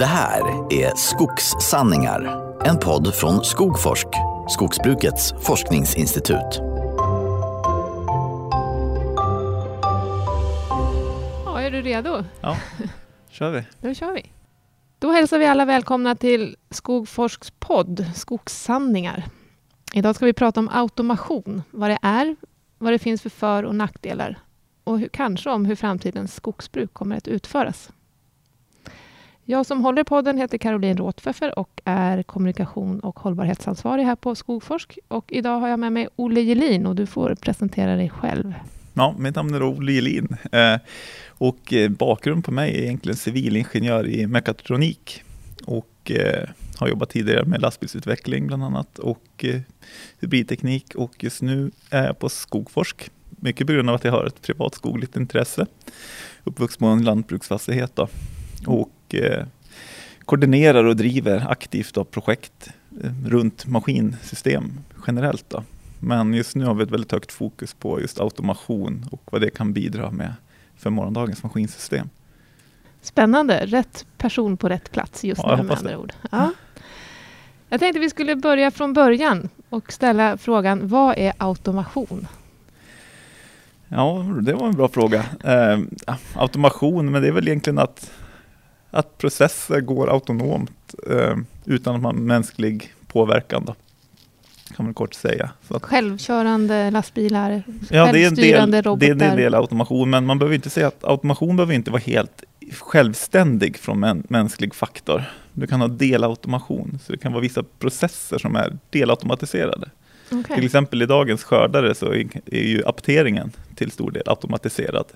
Det här är Skogssanningar, en podd från Skogforsk, skogsbrukets forskningsinstitut. Ja, är du redo? Ja, kör vi. Då kör vi. Då hälsar vi alla välkomna till Skogforsks podd Skogssanningar. Idag ska vi prata om automation, vad det är, vad det finns för för och nackdelar och hur, kanske om hur framtidens skogsbruk kommer att utföras. Jag som håller podden heter Caroline Råtfeffer och är kommunikation och hållbarhetsansvarig här på Skogforsk. Och idag har jag med mig Olle Gelin och du får presentera dig själv. Ja, mitt namn är Olle Gelin eh, och eh, bakgrund på mig är egentligen civilingenjör i mekatronik och eh, har jobbat tidigare med lastbilsutveckling bland annat och hybridteknik och just nu är jag på Skogforsk. Mycket på grund av att jag har ett privat skogligt intresse. Uppvuxen på en lantbruksfastighet då. och eh, koordinerar och driver aktivt då, projekt eh, runt maskinsystem generellt. Då. Men just nu har vi ett väldigt högt fokus på just automation och vad det kan bidra med för morgondagens maskinsystem. Spännande, rätt person på rätt plats just ja, nu med andra ord. Ja. Jag tänkte vi skulle börja från början och ställa frågan, vad är automation? Ja, det var en bra fråga. Eh, automation, men det är väl egentligen att att processer går autonomt eh, utan man mänsklig påverkan. Då, kan man kort säga. Att, Självkörande lastbilar, ja, det är en del, robotar. Det är en del automation, men man behöver inte säga att automation behöver inte vara helt självständig från en mänsklig faktor. Du kan ha delautomation, så det kan vara vissa processer som är delautomatiserade. Okay. Till exempel i dagens skördare så är ju apteringen till stor del automatiserad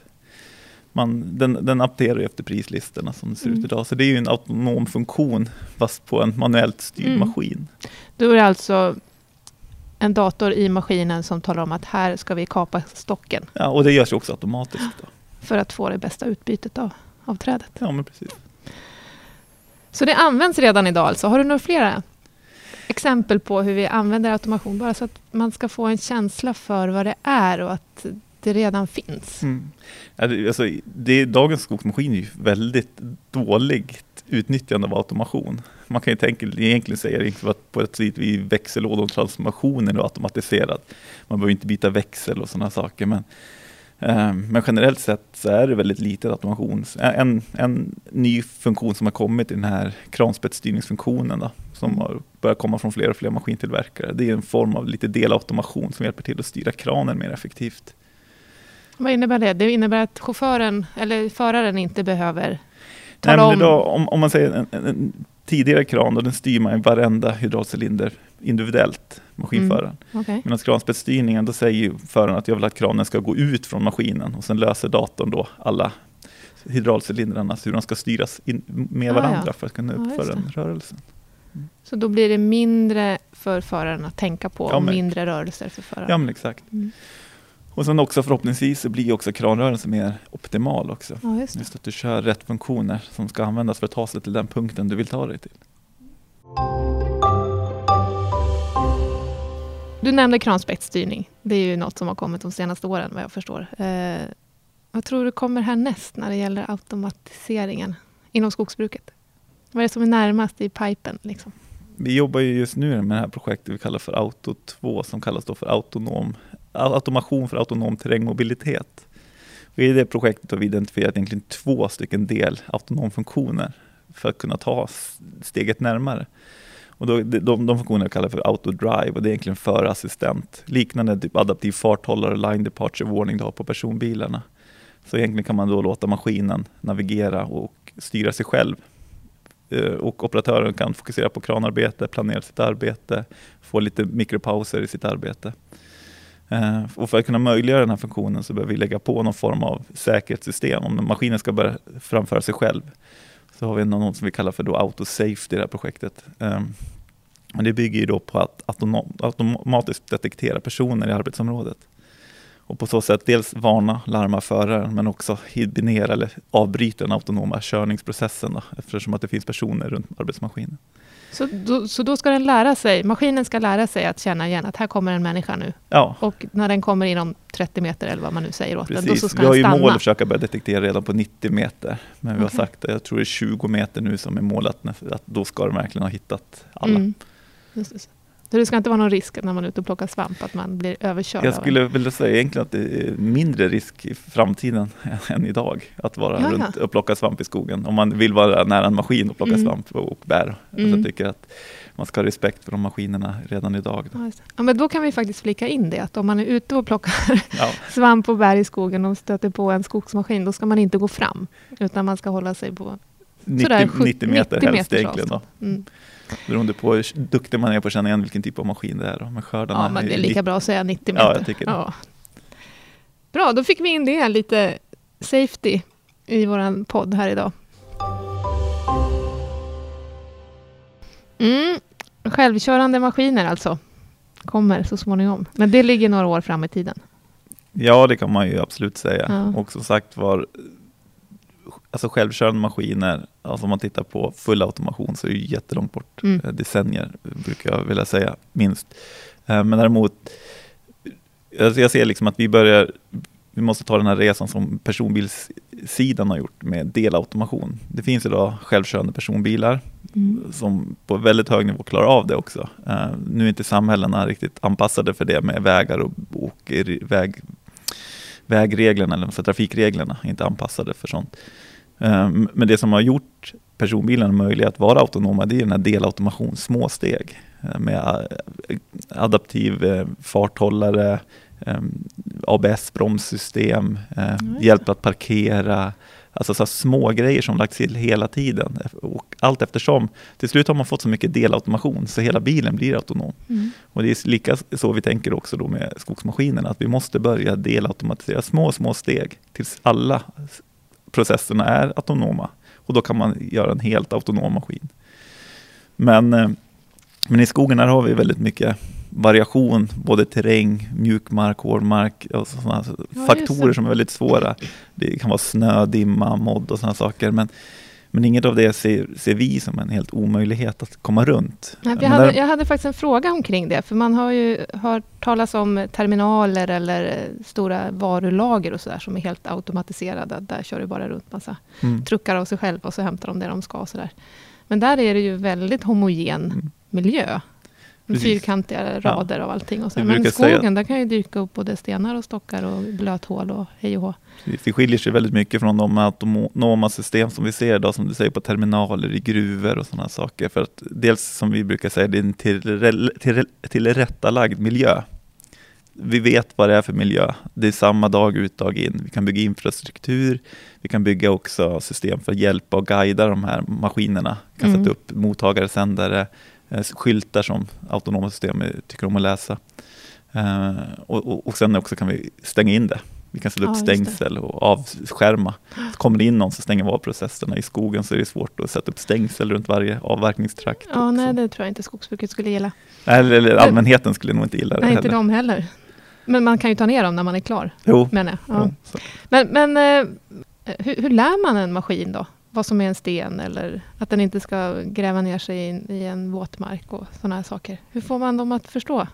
man, den, den apterar efter prislistorna som det ser mm. ut idag. Så det är ju en autonom funktion fast på en manuellt styrd mm. maskin. Då är det alltså en dator i maskinen som talar om att här ska vi kapa stocken. Ja, och det görs också automatiskt. Då. För att få det bästa utbytet av, av trädet. Ja, men precis. Så det används redan idag alltså. Har du några flera exempel på hur vi använder automation? Bara så att man ska få en känsla för vad det är och att det redan finns. Mm. Alltså, det, dagens skogsmaskin är ju väldigt dåligt utnyttjande av automation. Man kan ju tänka, egentligen säga liksom att på ett sätt vid växellådor och transformationen är automatiserad. Man behöver inte byta växel och sådana saker. Men, eh, men generellt sett så är det väldigt lite automation. En, en ny funktion som har kommit i den här kranspetsstyrningsfunktionen då, som har börjat komma från fler och fler maskintillverkare. Det är en form av lite delautomation som hjälper till att styra kranen mer effektivt. Vad innebär det? Det innebär att chauffören eller föraren inte behöver tala Nej, om... Då, om... Om man säger en, en, en tidigare kran, då den styr man varenda hydraulcylinder individuellt, maskinföraren. Mm, okay. Medan kranspetsstyrningen, då säger föraren att jag vill att kranen ska gå ut från maskinen och sen löser datorn då alla hydraulcylindrarna, hur de ska styras med ah, varandra ja. för att kunna utföra ja, den rörelsen. Mm. Så då blir det mindre för föraren att tänka på ja, och mindre rörelser för föraren? Ja, men exakt. Mm. Och sen också förhoppningsvis så blir också kranrörelsen mer optimal också. Ja, just, just, att du kör rätt funktioner som ska användas för att ta sig till den punkten du vill ta dig till. Du nämnde kranspetsstyrning. Det är ju något som har kommit de senaste åren vad jag förstår. Eh, vad tror du kommer härnäst när det gäller automatiseringen inom skogsbruket? Vad är det som är närmast i pipen? Liksom? Vi jobbar ju just nu med det här projektet vi kallar för Auto 2 som kallas då för autonom automation för autonom terrängmobilitet. Och I det projektet har vi identifierat egentligen två stycken del autonomfunktioner för att kunna ta steget närmare. Och då, de, de funktionerna kallar för autodrive och det är egentligen förassistent. Liknande typ adaptiv farthållare, line departure warning du har på personbilarna. Så egentligen kan man då låta maskinen navigera och styra sig själv. Eh, och operatören kan fokusera på kranarbete, planera sitt arbete, få lite mikropauser i sitt arbete. Eh, och för att kunna möjliggöra den här funktionen så behöver vi lägga på någon form av säkerhetssystem. Om maskinen ska börja framföra sig själv så har vi något som vi kallar för då autosafety i det här projektet. Ehm, och det bygger ju då på att automatiskt detektera personer i arbetsområdet. Och på så sätt dels varna, larma föraren men också hibinera eller avbryta den autonoma körningsprocessen då, eftersom att det finns personer runt arbetsmaskinen. Så då, så då ska den lära sig, maskinen ska lära sig att känna igen att här kommer en människa nu. Ja, Och när den kommer inom 30 meter eller vad man nu säger åt den, då så precis. ska Vi har den ju stanna. mål att försöka börja detektera redan på 90 meter. Men vi har sagt att jag tror det är 20 meter nu som är målet, att då ska de verkligen ha hittat alla. Mm. Just det. Så det ska inte vara någon risk när man är ute och plockar svamp att man blir överkörd Jag skulle vilja säga egentligen att det är mindre risk i framtiden än idag att vara Jaha. runt och plocka svamp i skogen. Om man vill vara nära en maskin och plocka Mm. svamp och bär. Så Mm. jag tycker att man ska ha respekt för de maskinerna redan idag. Då. Ja, men då kan vi faktiskt flika in det, att om man är ute och plockar Ja, svamp och bär i skogen och stöter på en skogsmaskin, då ska man inte gå fram, utan man ska hålla sig på 90, sådär 70 90 meter 90 helst meters egentligen. Då. avstånd. Mm. Beroende på hur duktig man är på att känna igen vilken typ av maskin det är. Men skördarna Ja, men det är li- lika bra att säga 90 meter. Ja, jag tycker det. Ja. Bra, då fick vi in det, lite safety i vår podd här idag. Mm. Självkörande maskiner alltså, kommer så småningom. Men det ligger några år fram i tiden. Ja, det kan man ju absolut säga. Ja. Och som sagt var, alltså självkörande maskiner, alltså om man tittar på full automation så är det ju jättelångt bort. Mm. Eh, Decennier brukar jag vilja säga, minst. Eh, Men däremot, alltså jag ser liksom att vi börjar, vi måste ta den här resan som personbilssidan har gjort med delautomation. Det finns idag självkörande personbilar Mm. som på väldigt hög nivå klarar av det också. Eh, nu är inte samhällena riktigt anpassade för det med vägar och, och väg, vägreglerna, eller så trafikreglerna inte anpassade för sånt. Eh, men det som har gjort personbilarna möjliga att vara autonoma, det är den här delautomation, små steg eh, med eh, adaptiv eh, farthållare, eh, ABS-bromssystem, eh, Mm. hjälp att parkera, Alltså så små grejer som lagts till hela tiden. Och allt eftersom, till slut har man fått så mycket delautomation så hela bilen blir autonom. Mm. Och det är lika så vi tänker också då med skogsmaskinerna, att vi måste börja delautomatisera små, små steg tills alla processerna är autonoma. Och då kan man göra en helt autonom maskin. Men, eh, men i skogen här har vi väldigt mycket variation, både terräng, mjukmark, hårdmark, och sådana just faktorer som är väldigt svåra. Det kan vara snö, dimma, modd och sådana saker. Men, men inget av det ser, ser vi som en helt omöjlighet att komma runt. Nej, jag, hade, där- jag hade faktiskt en fråga omkring det, för man har ju hört talas om terminaler eller eh, stora varulager och sådär som är helt automatiserade. Där kör det bara runt massa Mm. truckar av sig själv och så hämtar de det de ska och sådär. Men där är det ju väldigt homogen Mm. miljö. Precis. fyrkantiga rader av allting. Och så. Men brukar skogen, säga- där kan ju dyka upp både stenar och stockar och blöthål och hej och hå. Det skiljer sig väldigt mycket från de autonoma system som vi ser idag, som du säger, på terminaler i gruvor och sådana saker. För att dels, som vi brukar säga, det är en till, till, tillrättalagd miljö. Vi vet vad det är för miljö. Det är samma dag ut, dag in. Vi kan bygga infrastruktur. Vi kan bygga också system för att hjälpa och guida de här maskinerna. Vi kan Mm. sätta upp mottagare, sändare, skyltar som autonoma system tycker om att läsa. Eh, och, och, och sen också kan vi stänga in det. Vi kan sätta Ja, upp det. stängsel och avskärma. Så kommer det in någon så stänger vi av processerna. I skogen så är det svårt att sätta upp stängsel runt varje avverkningstrakt. Ja, nej, det tror jag inte skogsbruket skulle gilla. eller, eller allmänheten skulle nog inte gilla det Nej, inte heller. de heller. Men man kan ju ta ner dem när man är klar, Jo, jag. Ja. jo. Men, men eh, hur, hur lär man en maskin då? Vad som är en sten eller att den inte ska gräva ner sig i, i en våtmark och sådana här saker. Hur får man dem att förstå?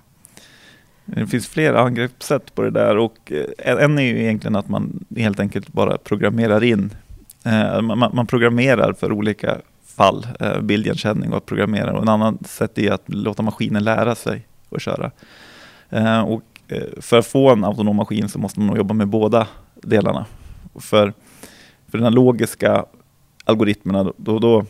Det finns flera angreppssätt på det där och eh, en är ju egentligen att man helt enkelt bara programmerar in. Eh, man, programmerar för olika fall, eh, bildigenkänning och programmerar. Och en annan sätt är att låta maskinen lära sig att köra. Och för att få en autonom maskin så måste man nog jobba med båda delarna. För, för den här logiska algoritmerna, då, då,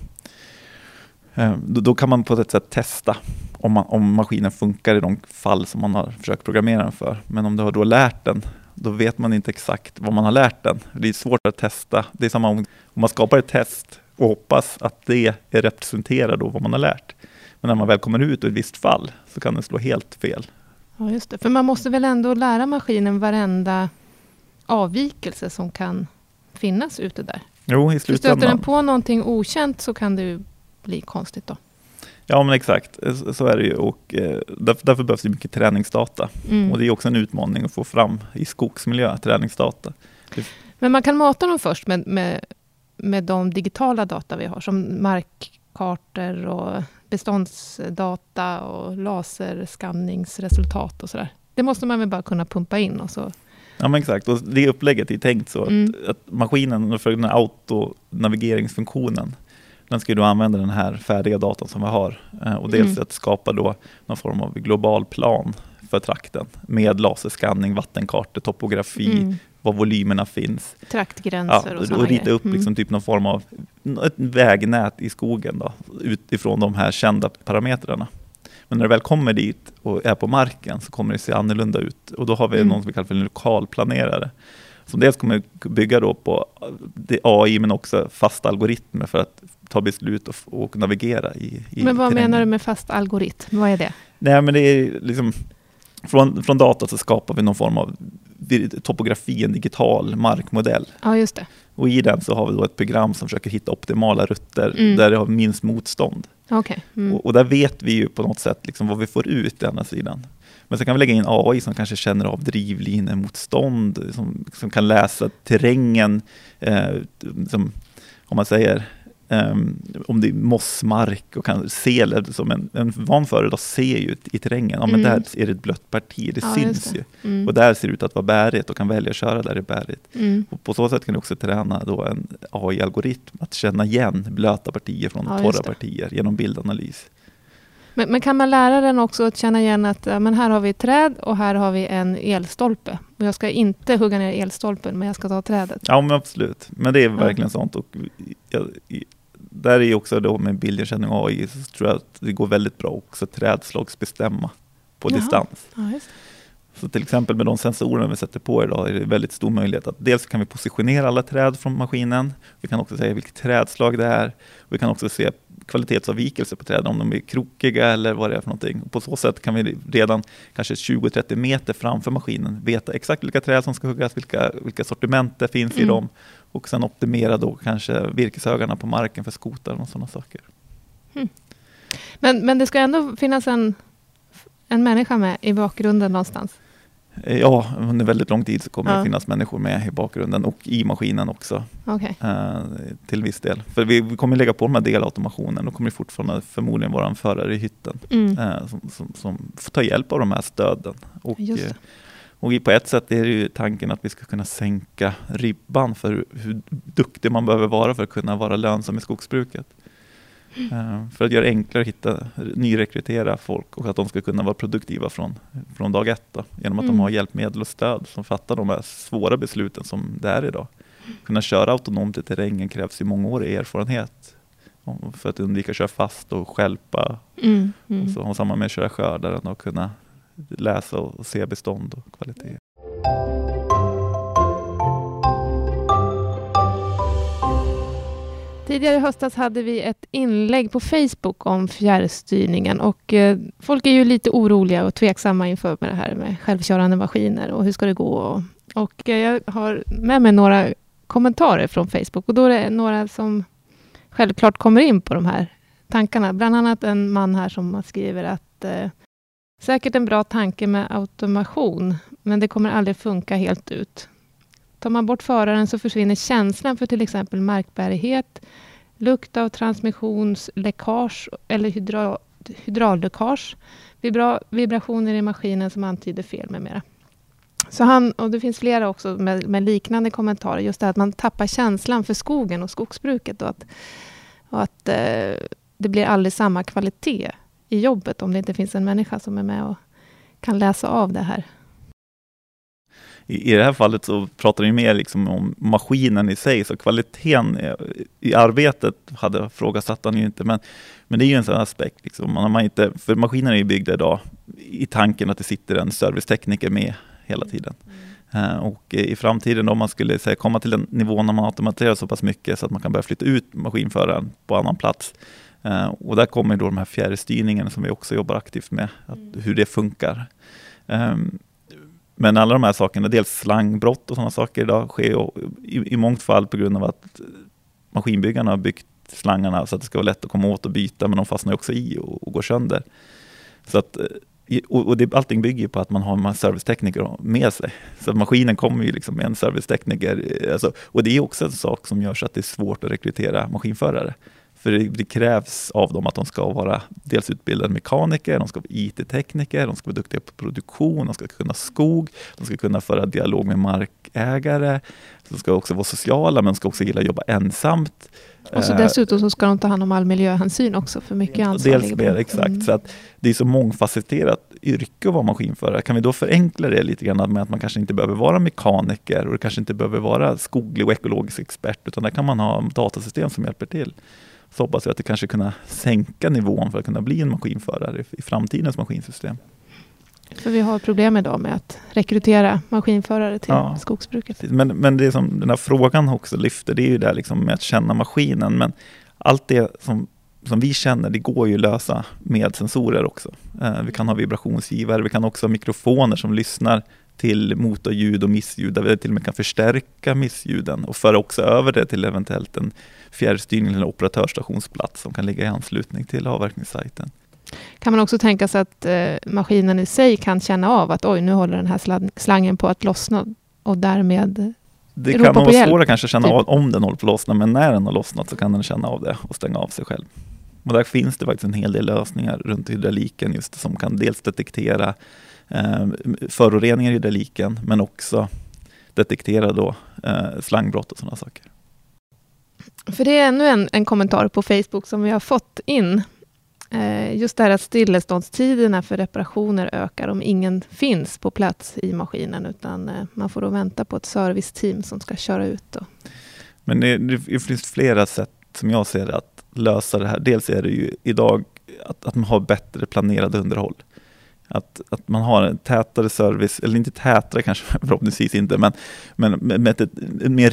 eh, då, då, kan man på ett sätt testa om, man, om maskinen funkar i de fall som man har försökt programmera den för. Men om du har då lärt den, då vet man inte exakt vad man har lärt den. Det är svårt att testa. Det är samma om, om man skapar ett test och hoppas att det representerar då vad man har lärt. Men när man väl kommer ut ur ett visst fall så kan den slå helt fel. Ja, just det. För man måste väl ändå lära maskinen varenda avvikelse som kan finnas ute där. Jo, i För stöter slutändan. den på någonting okänt så kan det ju bli konstigt då. Ja men exakt, så är det ju och eh, därför, därför behövs det mycket träningsdata. Mm. Och det är också en utmaning att få fram i skogsmiljö träningsdata. Men man kan mata dem först med, med, med de digitala data vi har, som markkartor och beståndsdata och laserskanningsresultat och sådär. Det måste man väl bara kunna pumpa in och så Ja men exakt, och det upplägget är tänkt så Mm. att, att maskinen, för den här autonavigeringsfunktionen, den ska ju då använda den här färdiga datan som vi har eh, och dels Mm. att skapa då någon form av global plan för trakten med laserskanning, vattenkartor, topografi, mm, var volymerna finns. traktgränser och och, sådana och rita upp liksom typ någon form av ett vägnät i skogen då, utifrån de här kända parametrarna. Men när det väl kommer dit och är på marken så kommer det se annorlunda ut. Och då har vi Mm. något vi kallar för en lokalplanerare. Som dels kommer bygga då på AI men också fasta algoritmer för att ta beslut och, och navigera i, i Men vad terrängen. menar du med fast algoritm? Vad är det? Nej men det är liksom från, från data så skapar vi någon form av topografi, en digital markmodell. Ja, just det. Och i den så har vi då ett program som försöker hitta optimala rutter Mm. där det har minst motstånd. Okay. Mm. Och, och där vet vi ju på något sätt liksom vad vi får ut i andra sidan. Men så kan vi lägga in AI som kanske känner av drivlinemotstånd, som, som kan läsa terrängen, eh, som, om man säger, ehm, om det är mossmark och kan se, som en, en van förare ser ju i terrängen, ja men Mm. där är det ett blött parti, det Ja, syns det. ju. Mm. Och där ser det ut att vara bärigt och kan välja att köra där det är bärigt. Mm. Och på så sätt kan du också träna då en AI-algoritm att känna igen blöta partier från Ja, torra partier genom bildanalys. Men, men kan man lära den också att känna igen att men här har vi ett träd och här har vi en elstolpe. Och jag ska inte hugga ner elstolpen, men jag ska ta trädet. Ja men absolut, men det är verkligen sånt. Och jag, där är också då med bildigenkänning och AI så tror jag att det går väldigt bra också att trädslagsbestämma på Jaha. distans. Ja, Så till exempel med de sensorerna vi sätter på idag är det väldigt stor möjlighet att dels kan vi positionera alla träd från maskinen. Vi kan också säga vilket trädslag det är. Vi kan också se kvalitetsavvikelser på träden, om de är krokiga eller vad det är för någonting. Och på så sätt kan vi redan kanske 20-30 meter framför maskinen veta exakt vilka träd som ska huggas, vilka, vilka sortiment det finns i Mm. dem och sen optimera då kanske virkeshögarna på marken för skotaren och sådana saker. Men, men det ska ändå finnas en, en människa med i bakgrunden någonstans. Ja, under väldigt lång tid så kommer Ja. det finnas människor med i bakgrunden och i maskinen också. Okej. eh, till viss del. För vi, vi kommer lägga på de här delautomationen, då kommer det fortfarande förmodligen vara en förare i hytten Mm. eh, som, som, som får ta hjälp av de här stöden. Och, eh, och på ett sätt är det ju tanken att vi ska kunna sänka ribban för hur, hur duktig man behöver vara för att kunna vara lönsam i skogsbruket. Eh, För att göra det enklare att hitta, nyrekrytera folk och att de ska kunna vara produktiva från, från dag ett. Då, genom att Mm. de har hjälpmedel och stöd som fattar de här svåra besluten som det är idag. Kunna köra autonomt i terrängen krävs ju mångårig erfarenhet om- för att undvika att köra fast och stjälpa Mm. Mm. och så ha samma med att köra skördaren och kunna läsa och se bestånd och kvalitet. Tidigare i höstas hade vi ett inlägg på Facebook om fjärrstyrningen och eh, folk är ju lite oroliga och tveksamma inför med det här med självkörande maskiner och hur ska det gå? Och, och eh, jag har med mig några kommentarer från Facebook och då är det några som självklart kommer in på de här tankarna. Bland annat en man här som skriver att eh, säkert en bra tanke med automation, men det kommer aldrig funka helt ut. Tar man bort föraren så försvinner känslan för till exempel markbärighet, lukt av transmissionsläckage eller hydra, hydraulläckage, vibra, vibrationer i maskinen som antyder fel med mera. Så han, och det finns flera också med, med liknande kommentarer, just det här att man tappar känslan för skogen och skogsbruket och att, och att eh, det blir aldrig samma kvalitet i jobbet om det inte finns en människa som är med och kan läsa av det här. I, I det här fallet så pratar vi mer liksom om maskinen i sig, så kvaliteten i, arbetet hade ifrågasatt han ju inte, men, men det är ju en sån aspekt. Liksom. Man, man inte, för maskinen är ju byggda idag i tanken att det sitter en servicetekniker med hela tiden. Eh, och i framtiden om man skulle säga, komma till den nivån när man automatiserar så pass mycket så att man kan börja flytta ut maskinföraren på annan plats. Eh, och där kommer då de här fjärrstyrningen som vi också jobbar aktivt med, att, hur det funkar. Ehm, men alla de här sakerna, dels slangbrott och sådana saker idag sker ju i, i mångt fall på grund av att maskinbyggarna har byggt slangarna så att det ska vara lätt att komma åt och byta, men de fastnar också i och, och går sönder. Så att, eh, och, det, allting bygger på att man har en servicetekniker med sig. Så maskinen kommer ju liksom med en servicetekniker. Eh, alltså, och det är också en sak som gör så att det är svårt att rekrytera maskinförare. För det, det, krävs av dem att de ska vara dels utbildade mekaniker, de ska vara IT-tekniker, de ska vara duktiga på produktion, de ska kunna skog, de ska kunna föra dialog med markägare, de ska också vara sociala men de ska också gilla att jobba ensamt. Och så eh, dessutom så ska de ta hand om all miljöhänsyn också, för mycket ansvar Dels mer, exakt. Mm. Så att det är så mångfacetterat yrke att vara maskinförare. Kan vi då förenkla det lite grann med att man kanske inte behöver vara mekaniker och kanske inte behöver vara skoglig och ekologisk expert, utan där kan man ha datasystem som hjälper till så hoppas jag att det kanske kunna sänka nivån för att kunna bli en maskinförare i framtidens maskinsystem. För vi har problem idag med att rekrytera maskinförare till ja, skogsbruket. Men, men det som den här frågan också lyfter, det är ju det liksom med att känna maskinen. Men allt det som, som vi känner, det går ju att lösa med sensorer också. Eh, vi kan ha vibrationsgivare, vi kan också ha mikrofoner som lyssnar till motorljud och missljud, där vi till och med kan förstärka missljuden och föra också över det till eventuellt en fjärrstyrning eller operatörsstationsplats som kan ligga i anslutning till avverkningssajten. Kan man också tänka sig att eh, maskinen i sig kan känna av att oj, nu håller den här slangen på att lossna och därmed det kan vara svårt att kanske känna typ. av om den håller på att lossna, men när den har lossnat så kan den känna av det och stänga av sig själv. Och där finns det faktiskt en hel del lösningar runt hydrauliken just som kan dels detektera eh, föroreningar i hydrauliken men också detektera då eh, slangbrott och sådana saker. För det är ännu en, en kommentar på Facebook som vi har fått in. Eh, just det här att stilleståndstiderna för reparationer ökar om ingen finns på plats i maskinen, utan eh, man får då vänta på ett serviceteam som ska köra ut. Då. Men det, det finns flera sätt som jag ser det att lösa det här. Dels är det ju idag att, att man har bättre planerade underhåll. Att, att man har en tätare service, eller inte tätare kanske förhoppningsvis inte, men, men med ett, ett, ett mer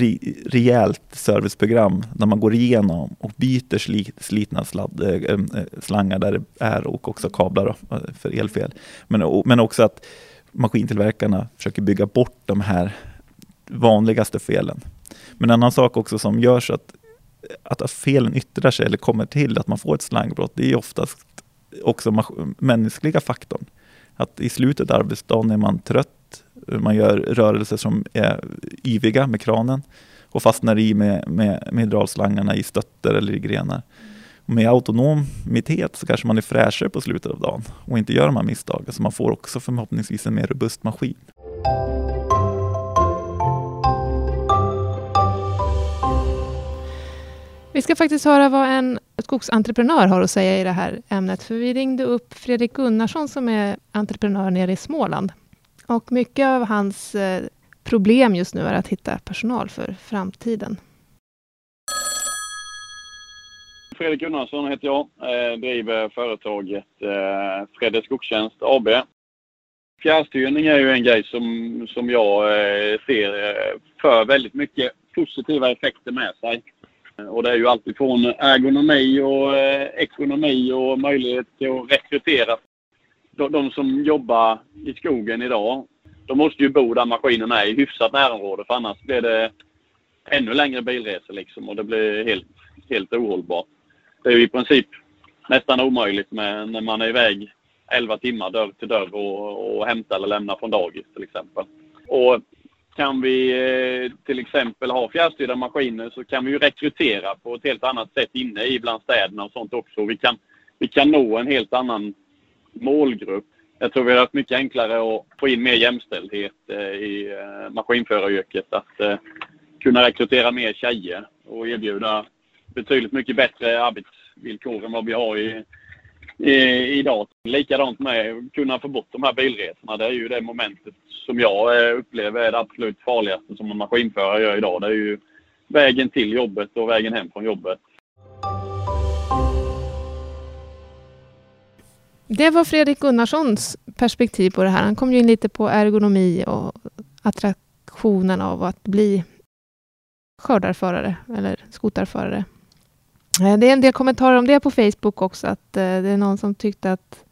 rejält serviceprogram där man går igenom och byter sli, slitna sladd, äh, slangar där det är och också kablar då, eh, för elfel. Men, men också att maskintillverkarna försöker bygga bort de här vanligaste felen. Men en annan sak också som gör så att, att felen yttrar sig eller kommer till att man får ett slangbrott, det är oftast också mänskliga faktorn. Att i slutet av arbetsdagen är man trött, man gör rörelser som är yviga med kranen och fastnar i med, med, med hydraulslangarna i stötter eller i grenar. Med autonomitet så kanske man är fräschare på slutet av dagen och inte gör de här misstagen, så man får också förhoppningsvis en mer robust maskin. Vi ska faktiskt höra vad en skogsentreprenör har att säga i det här ämnet. För vi ringde upp Fredrik Gunnarsson som är entreprenör nere i Småland. Och mycket av hans eh, problem just nu är att hitta personal för framtiden. Fredrik Gunnarsson heter jag. Eh, driver företaget eh, Fredde Skogstjänst AB. Fjärrstyrning är ju en grej som, som jag ser för väldigt mycket positiva effekter med sig. Eh, och det är ju alltifrån eh, ergonomi och eh, ekonomi och möjlighet till att rekrytera. De, de som jobbar i skogen idag, de måste ju bo där maskinen är i hyfsat närområde för annars blir det ännu längre bilresor liksom och det blir helt, helt ohållbart. Det är ju i princip nästan omöjligt med, när man är iväg 11 timmar dörr till dörr och, och hämta eller lämna från dagis till exempel. Och kan vi eh, till exempel ha fjärrstyrda maskiner så kan vi ju rekrytera på ett helt annat sätt inne i bland städerna och sånt också. Vi kan, vi kan nå en helt annan målgrupp. Jag tror vi har haft mycket enklare att få in mer jämställdhet eh, i eh, maskinföraryrket. Att kunna rekrytera mer tjejer och erbjuda betydligt mycket bättre arbetsvillkor än vad vi har i idag. Likadant med att kunna få bort de här bilresorna. Det är ju det momentet som jag eh, upplever är det absolut farligaste som en maskinförare gör idag. Det är ju vägen till jobbet och vägen hem från jobbet. Det var Fredrik Gunnarssons perspektiv på det här. Han kom ju in lite på ergonomi och attraktionen av att bli skördarförare eller skotarförare. Eh, det är en del kommentarer om det på Facebook också, att eh, det är någon som tyckte att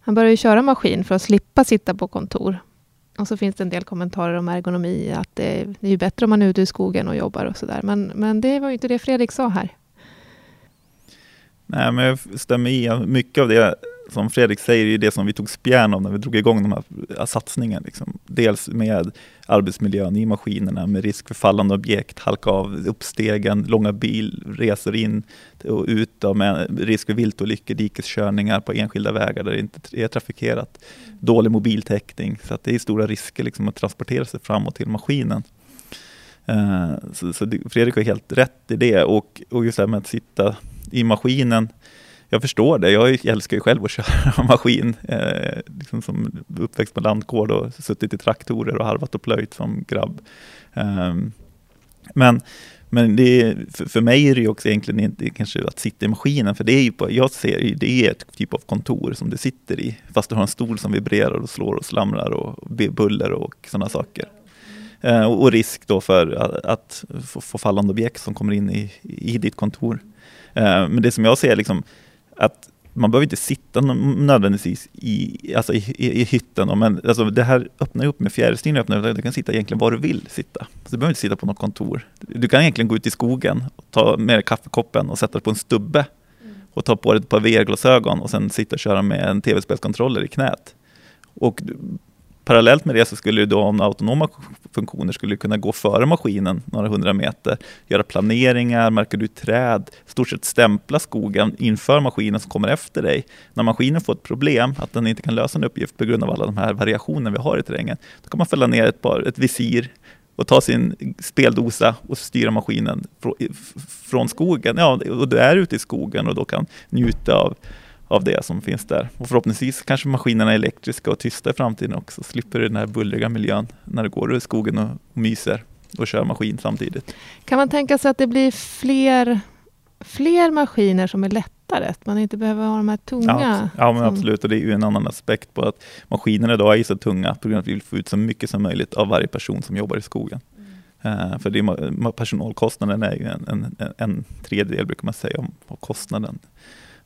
han började köra maskin för att slippa sitta på kontor. Och så finns det en del kommentarer om ergonomi, att det är, det är bättre om man är ute i skogen och jobbar och sådär. Men, men det var ju inte det Fredrik sa här. Nej, men jag stämmer i. Mycket av det som Fredrik säger är det som vi tog spjärn av när vi drog igång de här eh, satsningen. Liksom. Dels med arbetsmiljön i maskinerna med risk för fallande objekt, halka av uppstegen, långa bilresor in och ut och med risk för viltolyckor, dikeskörningar på enskilda vägar där det inte är trafikerat. Dålig mobiltäckning, så att det är stora risker liksom att transportera sig framåt till maskinen. Eh, så, så Fredrik har helt rätt i det och, och just det här med att sitta i maskinen jag förstår det. Jag älskar ju själv att köra maskin. Eh, liksom som uppväxt på landgård och suttit i traktorer och harvat och plöjt som grabb. Eh, men men det, för, för mig är det ju också egentligen inte kanske att sitta i maskinen, för det är ju på, jag ser det är ett typ av kontor som du sitter i, fast du har en stol som vibrerar och slår och slamrar och buller och sådana saker. Eh, och, och, risk då för att, att få, få fallande objekt som kommer in i, i ditt kontor. Eh, men det som jag ser liksom, att man behöver inte sitta nödvändigtvis i, alltså i, i, i hytten. Men alltså det här öppnar upp med fjärrstyrning, du kan sitta egentligen var du vill sitta. Så du behöver inte sitta på något kontor. Du kan egentligen gå ut i skogen, och ta med dig kaffekoppen och sätta dig på en stubbe mm. och ta på dig ett par VR-glasögon och sen sitta och köra med en tv-spelskontroller i knät. Och Parallellt med det så skulle då om autonoma funktioner skulle kunna gå före maskinen några hundra meter, göra planeringar, märka ut träd, stort sett stämpla skogen inför maskinen som kommer efter dig. När maskinen får ett problem, att den inte kan lösa en uppgift på grund av alla de här variationerna vi har i terrängen, då kan man fälla ner ett, par, ett visir och ta sin speldosa och styra maskinen från skogen. Ja, och du är ute i skogen och då kan njuta av av det som finns där. Och förhoppningsvis kanske maskinerna är elektriska och tysta i framtiden också. Slipper du den här bullriga miljön när du går i skogen och, myser och kör maskin samtidigt. Kan man tänka sig att det blir fler, fler maskiner som är lättare? Att man inte behöver ha de här tunga? Ja, ja men absolut. Och det är ju en annan aspekt på att maskinerna idag är så tunga på grund av att vi vill få ut så mycket som möjligt av varje person som jobbar i skogen. Mm. Uh, för det, personalkostnaden är ju en, en, en tredjedel, brukar man säga, av kostnaden.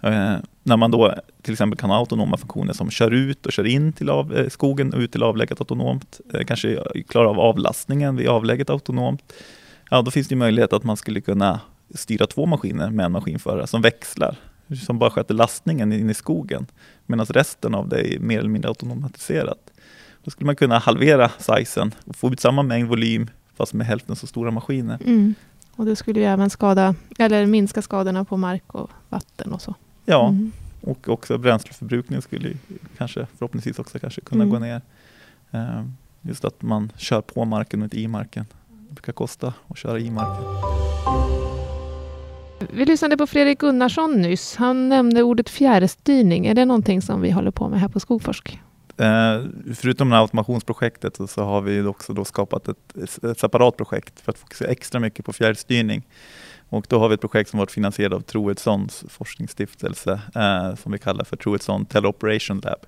Eh, när man då till exempel kan ha autonoma funktioner som kör ut och kör in till av, eh, skogen och ut till avlägget autonomt, eh, kanske klarar av avlastningen vid avlägget autonomt, ja då finns det möjlighet att man skulle kunna styra två maskiner med en maskinförare som växlar, som bara sköter lastningen in i skogen, medan resten av det är mer eller mindre automatiserat. Då skulle man kunna halvera sizen och få ut samma mängd volym fast med hälften så stora maskiner. Mm. Och det skulle ju även skada, eller minska skadorna på mark och vatten och så. Ja, mm. och också bränsleförbrukningen skulle kanske förhoppningsvis också kanske kunna mm. gå ner. Uh, just att man kör på marken och inte i marken. Det brukar kosta att köra i marken. Vi lyssnade på Fredrik Gunnarsson nyss. Han nämnde ordet fjärrstyrning. Är det någonting som vi håller på med här på Skogforsk? Eh, förutom det här automationsprojektet så, så har vi också då skapat ett, ett separat projekt för att fokusera extra mycket på fjärrstyrning. Och då har vi ett projekt som varit finansierat av Troedssons forskningsstiftelse eh, som vi kallar för Troedsson Teleoperation Lab.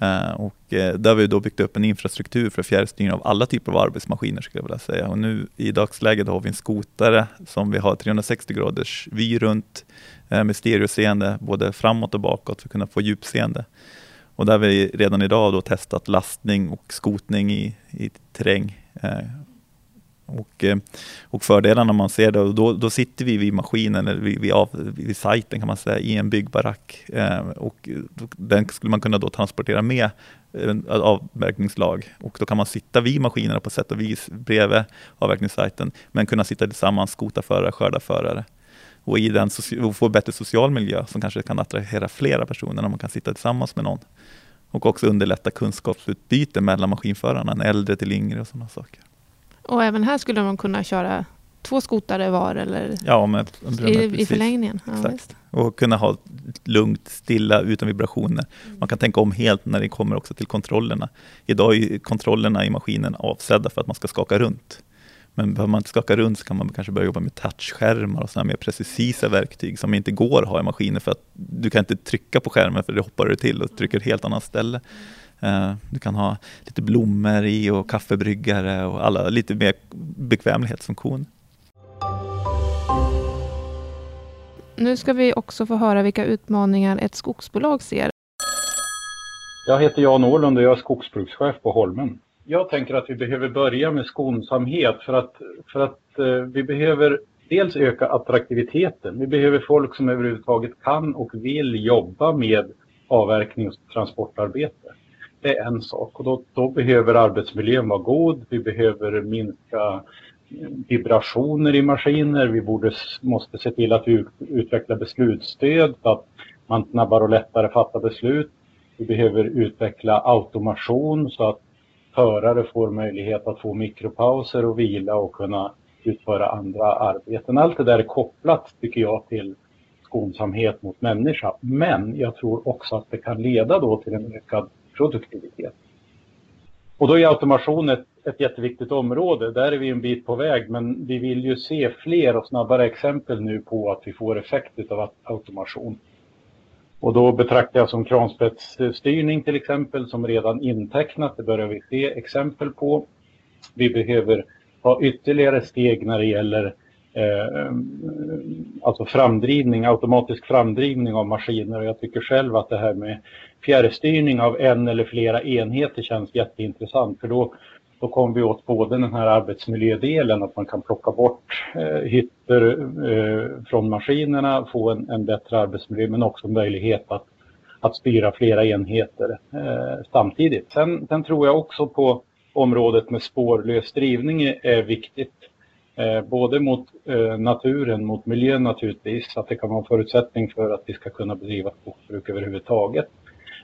Eh, och eh, där har vi då byggt upp en infrastruktur för fjärrstyrning av alla typer av arbetsmaskiner skulle jag vilja säga. Och nu i dagsläget har vi en skotare som vi har 360 graders vy runt eh, med stereoseende både framåt och bakåt för att kunna få djupseende. Och där har vi redan idag då testat lastning och skotning i, i terräng eh, och, eh, och fördelarna man ser då, då, då sitter vi vid maskinen, eller vid, vid, av, vid sajten kan man säga, i en byggbarack. Eh, och den skulle man kunna då transportera med eh, avverkningslag. Och då kan man sitta vid maskinerna på sätt och vis bredvid avverkningssajten, men kunna sitta tillsammans, skotarförare, skördarförare. Och i den och få bättre social miljö som kanske kan attrahera flera personer när man kan sitta tillsammans med någon. Och också underlätta kunskapsutbyte mellan maskinförarna, en äldre till yngre och sådana saker. Och även här skulle man kunna köra två skotare var eller ja, med, i, i förlängningen. Ja, och kunna ha lugnt, stilla, utan vibrationer. Mm. Man kan tänka om helt när det kommer också till kontrollerna. Idag är kontrollerna i maskinen avsedda för att man ska skaka runt. Men behöver man inte skaka runt så kan man kanske börja jobba med touchskärmar och sådana mer precisa verktyg som inte går att ha i maskinen för att du kan inte trycka på skärmen för det hoppar du till och trycker ett helt annat ställe. Eh, du kan ha lite blommor i och kaffebryggare och alla lite mer bekvämlighetsfunktion. Nu ska vi också få höra vilka utmaningar ett skogsbolag ser. Jag heter Jan Åhlund och jag är skogsbrukschef på Holmen. Jag tänker att vi behöver börja med skonsamhet för att, för att eh, vi behöver dels öka attraktiviteten. Vi behöver folk som överhuvudtaget kan och vill jobba med avverkning och transportarbete. Det är en sak och då, då behöver arbetsmiljön vara god. Vi behöver minska eh, vibrationer i maskiner. Vi borde, måste se till att vi utvecklar beslutsstöd så att man snabbare och lättare fattar beslut. Vi behöver utveckla automation så att förare får möjlighet att få mikropauser och vila och kunna utföra andra arbeten. Allt det där är kopplat, tycker jag, till skonsamhet mot människa. Men jag tror också att det kan leda då till en ökad produktivitet. Och då är automation ett, ett jätteviktigt område. Där är vi en bit på väg, men vi vill ju se fler och snabbare exempel nu på att vi får effekt av automation. Och då betraktar jag som kranspetsstyrning till exempel som redan intecknat. Det börjar vi se exempel på. Vi behöver ta ytterligare steg när det gäller eh, alltså framdrivning, automatisk framdrivning av maskiner. Och jag tycker själv att det här med fjärrstyrning av en eller flera enheter känns jätteintressant. För då, då kommer vi åt både den här arbetsmiljödelen, att man kan plocka bort eh, hytter eh, från maskinerna, få en, en, bättre arbetsmiljö, men också möjlighet att, att styra flera enheter eh, samtidigt. Sen, sen tror jag också på området med spårlös drivning är viktigt. Eh, både mot eh, naturen, mot miljön naturligtvis, att det kan vara en förutsättning för att vi ska kunna bedriva skogsbruk överhuvudtaget.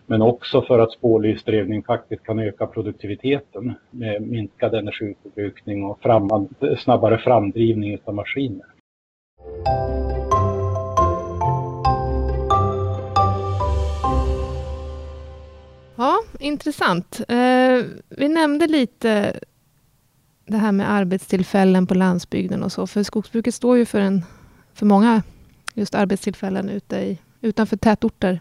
Men också för att spårlysdrivning faktiskt kan öka produktiviteten med minskad energiförbrukning och fram, snabbare framdrivning av maskiner. Ja, intressant. Eh, vi nämnde lite det här med arbetstillfällen på landsbygden och så, för skogsbruket står ju för, en, för många just arbetstillfällen ute i, utanför tätorter.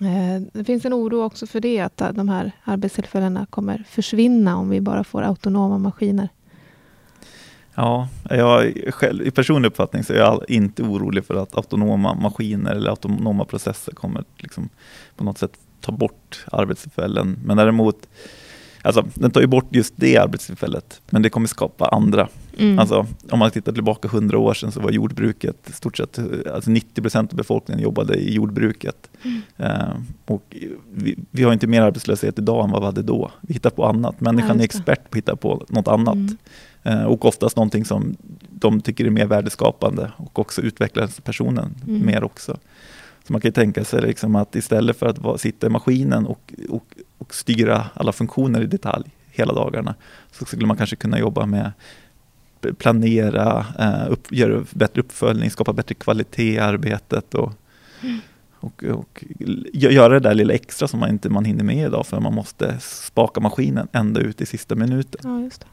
Eh, det finns en oro också för det, att de här arbetstillfällena kommer försvinna om vi bara får autonoma maskiner. Ja, jag själv, i personlig uppfattning så är jag inte orolig för att autonoma maskiner eller autonoma processer kommer liksom på något sätt ta bort arbetstillfällen. Men däremot, alltså, den tar ju bort just det arbetstillfället, men det kommer skapa andra. Mm. Alltså, om man tittar tillbaka hundra år sedan så var jordbruket, stort sett alltså 90 procent av befolkningen jobbade i jordbruket. Mm. Uh, och vi, vi, har inte mer arbetslöshet idag än vad vi hade då. Vi hittar på annat. Människan ja, är expert på att hitta på något annat. Mm. Uh, och oftast någonting som de tycker är mer värdeskapande och också utvecklar personen mm. mer också. Så man kan tänka sig liksom att istället för att vara, sitta i maskinen och, och, och, styra alla funktioner i detalj hela dagarna, så skulle man kanske kunna jobba med planera, uh, upp, göra bättre uppföljning, skapa bättre kvalitet i arbetet och, mm. och, och, göra det där lilla extra som man inte man hinner med idag för man måste spaka maskinen ända ut i sista minuten. Ja, just det.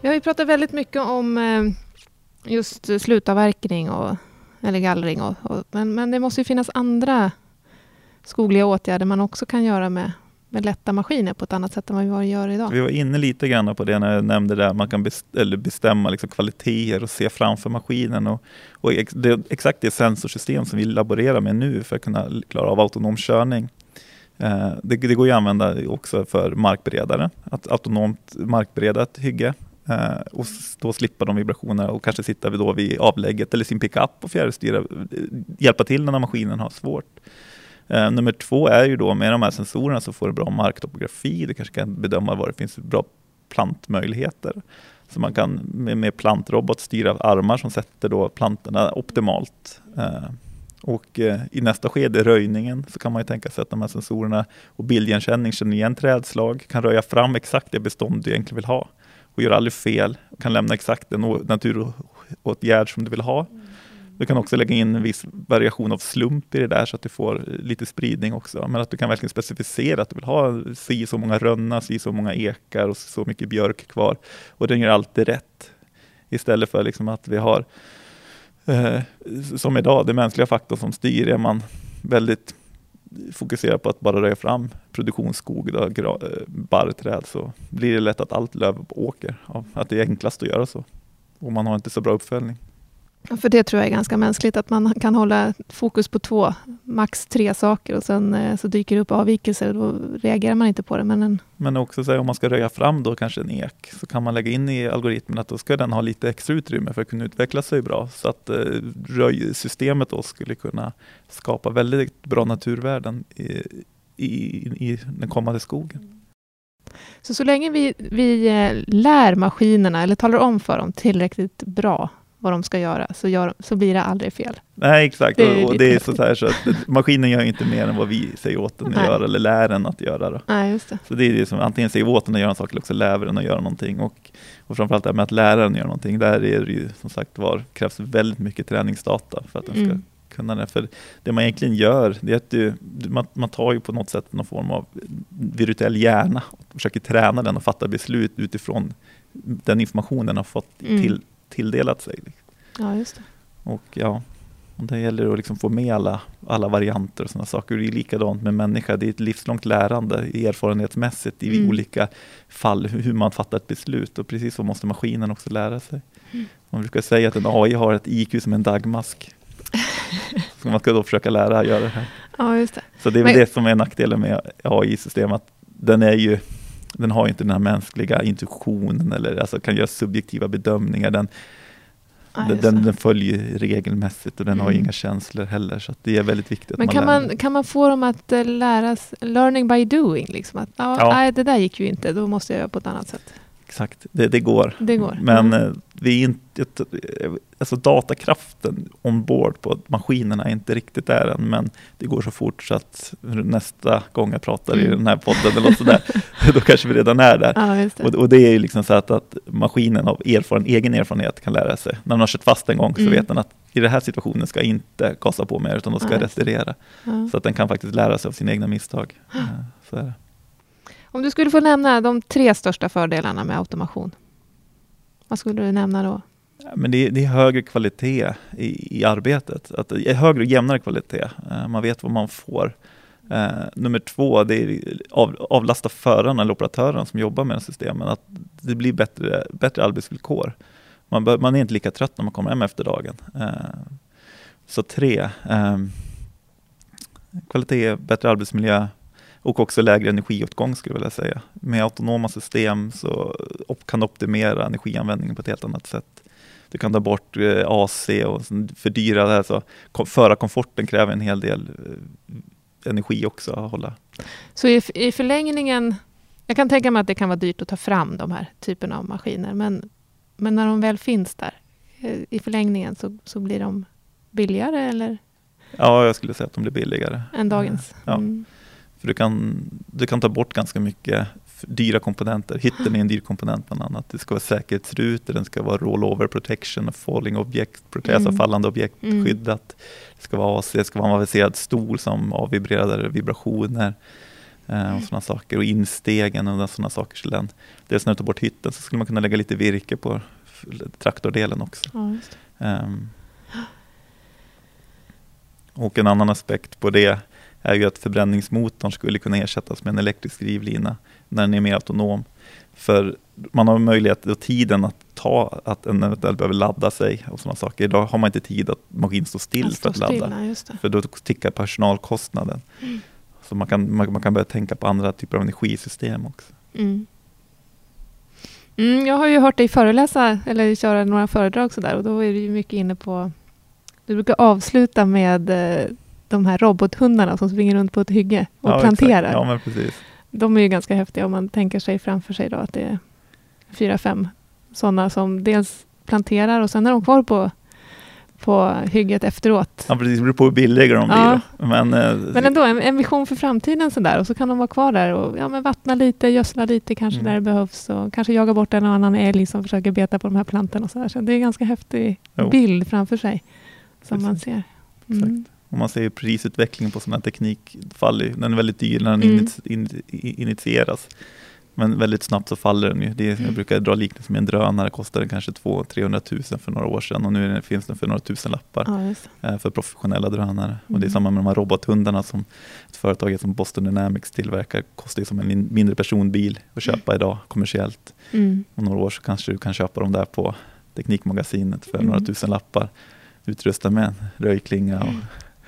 Vi har ju pratat väldigt mycket om eh, just slutavverkning och, eller gallring. Och, och, men, men det måste ju finnas andra skogliga åtgärder man också kan göra med, med lätta maskiner på ett annat sätt än vad vi gör idag. Vi var inne lite grann på det när jag nämnde det, man kan bestämma liksom kvaliteter och se framför maskinen. Och, och det är exakt det sensorsystem som vi laborerar med nu för att kunna klara av autonom körning. Eh, det, det, går att använda också för markberedare, att autonomt markbereda ett hygge eh, och då slippa de vibrationerna och kanske sitta då vid avlägget eller sin pickup och fjärrstyra, eh, hjälpa till när maskinen har svårt. Eh, nummer två är ju då med de här sensorerna så får du bra marktopografi, du kanske kan bedöma var det finns bra plantmöjligheter. Så man kan med, med plantrobot styra armar som sätter då plantorna optimalt. Eh, och eh, i nästa skede, röjningen, så kan man ju tänka sig att de här sensorerna och bildigenkänning känner igen trädslag, kan röja fram exakt det bestånd du egentligen vill ha och gör aldrig fel. och kan lämna exakt den naturåtgärd som du vill ha. Du kan också lägga in en viss variation av slump i det där så att du får lite spridning också. Men att du kan verkligen specificera att du vill ha si så många rönna, si så många ekar och så mycket björk kvar. Och den gör alltid rätt. Istället för liksom att vi har, eh, som idag, den mänskliga faktorn som styr. Är man väldigt fokuserad på att bara röja fram produktionsskog, då, eh, barrträd, så blir det lätt att allt löv åker. Att det är enklast att göra så. Och man har inte så bra uppföljning. För det tror jag är ganska mänskligt, att man kan hålla fokus på två, max tre saker och sen eh, så dyker det upp avvikelser och då reagerar man inte på det. Men, en... men också så här, om man ska röja fram då kanske en ek så kan man lägga in i algoritmen att då ska den ha lite extra utrymme för att kunna utveckla sig bra. Så att eh, röjsystemet då skulle kunna skapa väldigt bra naturvärden i, i, i den kommande skogen. Så så länge vi, vi eh, lär maskinerna eller talar om för dem tillräckligt bra vad de ska göra, så, gör, så blir det aldrig fel. Nej, exakt. Det är, och, och det är så, här, så att maskinen gör inte mer än vad vi säger åt den att göra, eller lär den att göra. Då. Nej, just det. Så det är det som antingen säger åt den att göra en sak, eller också lär den att göra någonting. Och, och framförallt det här med att lära den att göra någonting, där är det ju som sagt var, krävs väldigt mycket träningsdata för att den ska mm. kunna det. För det man egentligen gör, det är att du, man, man tar ju på något sätt någon form av virtuell hjärna och försöker träna den och fatta beslut utifrån den information den har fått mm. till tilldelat sig. Ja, just det. Och ja, och det gäller att liksom få med alla, alla varianter och sådana saker. Det är likadant med människa, det är ett livslångt lärande erfarenhetsmässigt i mm. olika fall, hur man fattar ett beslut. Och precis så måste maskinen också lära sig. Mm. Man brukar säga att en AI har ett IQ som en dagmask. så man ska då försöka lära att göra det här. Ja, just det. Så det är väl Men... det som är nackdelen med AI-system, den är ju den har inte den här mänskliga intuitionen eller alltså kan göra subjektiva bedömningar. Den, ah, den, den, följer regelmässigt och den mm. har inga känslor heller. Så det är väldigt viktigt Men man kan, man, kan man få dem att uh, lära sig, learning by doing? Liksom att, ah, ja. nej, det där gick ju inte, då måste jag göra på ett annat sätt. Exakt, det, det går. Det går. Men mm. Vi är inte, alltså datakraften ombord på maskinerna är inte riktigt där än, men det går så fort så att nästa gång jag pratar mm. i den här podden eller något sådär, då kanske vi redan är där. Ja, det. Och, och, det är ju liksom så att, att maskinen av erfaren, egen erfarenhet kan lära sig. När man har kört fast en gång så mm. vet den att i den här situationen ska jag inte gasa på mer, utan då ska ja, jag retirera. Ja. Så att den kan faktiskt lära sig av sina egna misstag. Det. Om du skulle få nämna de tre största fördelarna med automation, vad skulle du nämna då? Men det, är, det är högre kvalitet i, i arbetet, att eh, högre och jämnare kvalitet. Eh, man vet vad man får. Uh, nummer två, det är av, avlasta förarna eller operatören som jobbar med systemen, att det blir bättre, bättre arbetsvillkor. Man, bör, man är inte lika trött när man kommer hem efter dagen. Uh, så tre, kvalitet, bättre arbetsmiljö, och också lägre energiåtgång skulle jag vilja säga. Med autonoma system så kan du optimera energianvändningen på ett helt annat sätt. Du kan ta bort eh, AC och fördyra det här. Så förarkomforten kräver en hel del eh, energi också att hålla. Så i, i förlängningen, jag kan tänka mig att det kan vara dyrt att ta fram de här typerna av maskiner, men, men när de väl finns där, eh, i förlängningen så, så blir de billigare eller? Ja, jag skulle säga att de blir billigare. Än dagens? Ja. Mm. För du kan, du kan ta bort ganska mycket dyra komponenter. Hitten är en dyr komponent bland annat. Det ska vara säkerhetsrutor, den ska vara rollover protection, falling object, alltså mm. fallande objekt mm. skyddat. Det ska vara AC, det ska vara en avancerad stol som avvibrerar vibrationer. Eh, och sådana saker. Och instegen och sådana saker. Så den, dels när du tar bort hytten så skulle man kunna lägga lite virke på traktordelen också. Ja, um, och en annan aspekt på det är ju att förbränningsmotorn skulle kunna ersättas med en elektrisk drivlina när den är mer autonom. För man har möjlighet och tiden att ta att en eventuellt behöver ladda sig och sådana saker. Idag har man inte tid att maskinen står still för att ladda. För då tickar personalkostnaden. Mm. Så man kan, man, man, kan börja tänka på andra typer av energisystem också. Mm. Mm, jag har ju hört dig föreläsa eller köra några föredrag sådär och då är du mycket inne på du brukar avsluta med eh, de här robothundarna som springer runt på ett hygge och ja, planterar. Ja, men precis. De är ju ganska häftiga om man tänker sig framför sig då att det är fyra, fem sådana som dels planterar och sen är de kvar på på hygget efteråt. Ja, precis. Det beror på hur billiga de blir. Men, eh, men ändå, en, en, vision för framtiden sådär. Och så kan de vara kvar där och ja, men vattna lite, gödsla lite kanske mm. där det behövs. Och kanske jaga bort en och annan älg som försöker beta på de här plantorna. Och så, där. så det är en ganska häftig jo. bild framför sig som precis. man ser. Mm. Om man ser prisutvecklingen på sådana här teknik faller, den är väldigt dyr när den mm. initieras. Men väldigt snabbt så faller den ju. Det är, jag mm. brukar dra liknelsen med en drönare, kostade kanske 200-300 000 för några år sedan och nu finns den för några tusen lappar ja, eh, för professionella drönare. Mm. Och det är mm. samma med de här robothundarna som ett företag som Boston Dynamics tillverkar, kostar som en mindre personbil att köpa mm. idag kommersiellt. Mm. Om några år så kanske du kan köpa dem där på Teknikmagasinet för några tusen lappar. Utrustad med en röjklinga och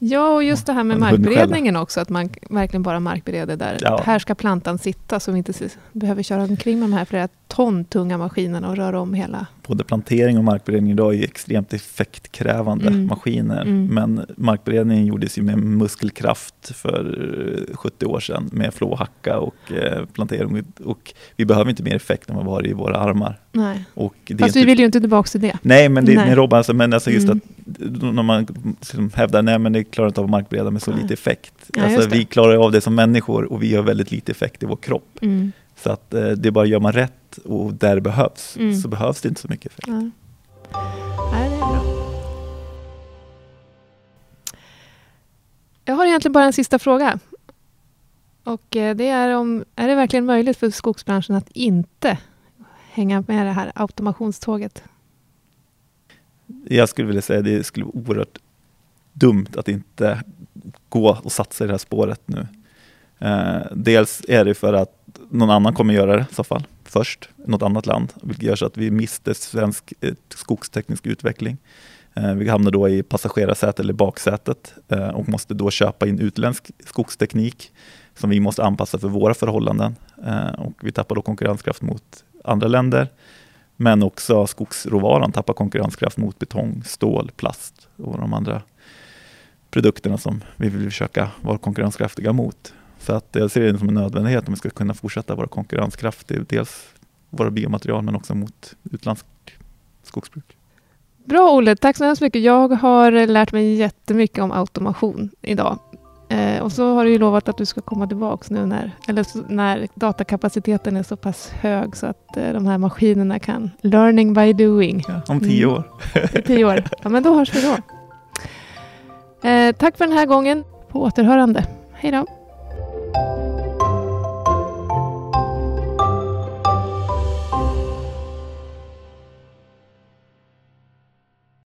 Ja, och just det här med markberedningen också, att man verkligen bara markbereder där. Ja. Här ska plantan sitta, så vi inte behöver köra omkring med de här flera ton tunga maskinerna och röra om hela. både plantering och markberedning idag är extremt effektkrävande Mm. maskiner. Mm. Men markberedningen gjordes ju med muskelkraft för eh, 70 år sedan med flåhacka och eh, plantering. Och vi behöver inte mer effekt än vad vi har i våra armar. Nej. Och det är Fast vi inte- vill ju inte tillbaka till det. Nej, men det Nej. med Robban, alltså, men alltså just Mm. att när man liksom hävdar nej men det klarar inte av markbereda med så lite effekt. Ja, alltså, vi klarar av det som människor och vi har väldigt lite effekt i vår kropp. Mm. Så att eh, det är bara gör man rätt och där det behövs Mm. så behövs det inte så mycket effekt. Ja. Bra. Jag har egentligen bara en sista fråga. Och eh, det är om, är det verkligen möjligt för skogsbranschen att inte hänga med det här automationståget? Jag skulle vilja säga att det skulle vara oerhört dumt att inte gå och satsa i det här spåret nu. Eh, dels är det för att någon annan kommer göra det i så fall först, något annat land, vilket gör så att vi mister svensk eh, skogsteknisk utveckling. Eh, vi hamnar då i passagerarsätet eller baksätet eh, och måste då köpa in utländsk skogsteknik som vi måste anpassa för våra förhållanden. Eh, och vi tappar då konkurrenskraft mot andra länder. Men också skogsråvaran tappar konkurrenskraft mot betong, stål, plast och de andra produkterna som vi vill försöka vara konkurrenskraftiga mot. Så att jag ser det som en nödvändighet om vi ska kunna fortsätta vara konkurrenskraftiga, dels våra biomaterial men också mot utländsk skogsbruk. Bra Olle, tack så hemskt mycket. Jag har lärt mig jättemycket om automation idag. Eh, och så har du ju lovat att du ska komma tillbaks nu när, eller när datakapaciteten är så pass hög så att eh, de här maskinerna kan learning by doing. Ja, om tio Mm. år. I tio år. Ja, men då hörs vi då. Eh, tack för den här gången. På återhörande. Hej då.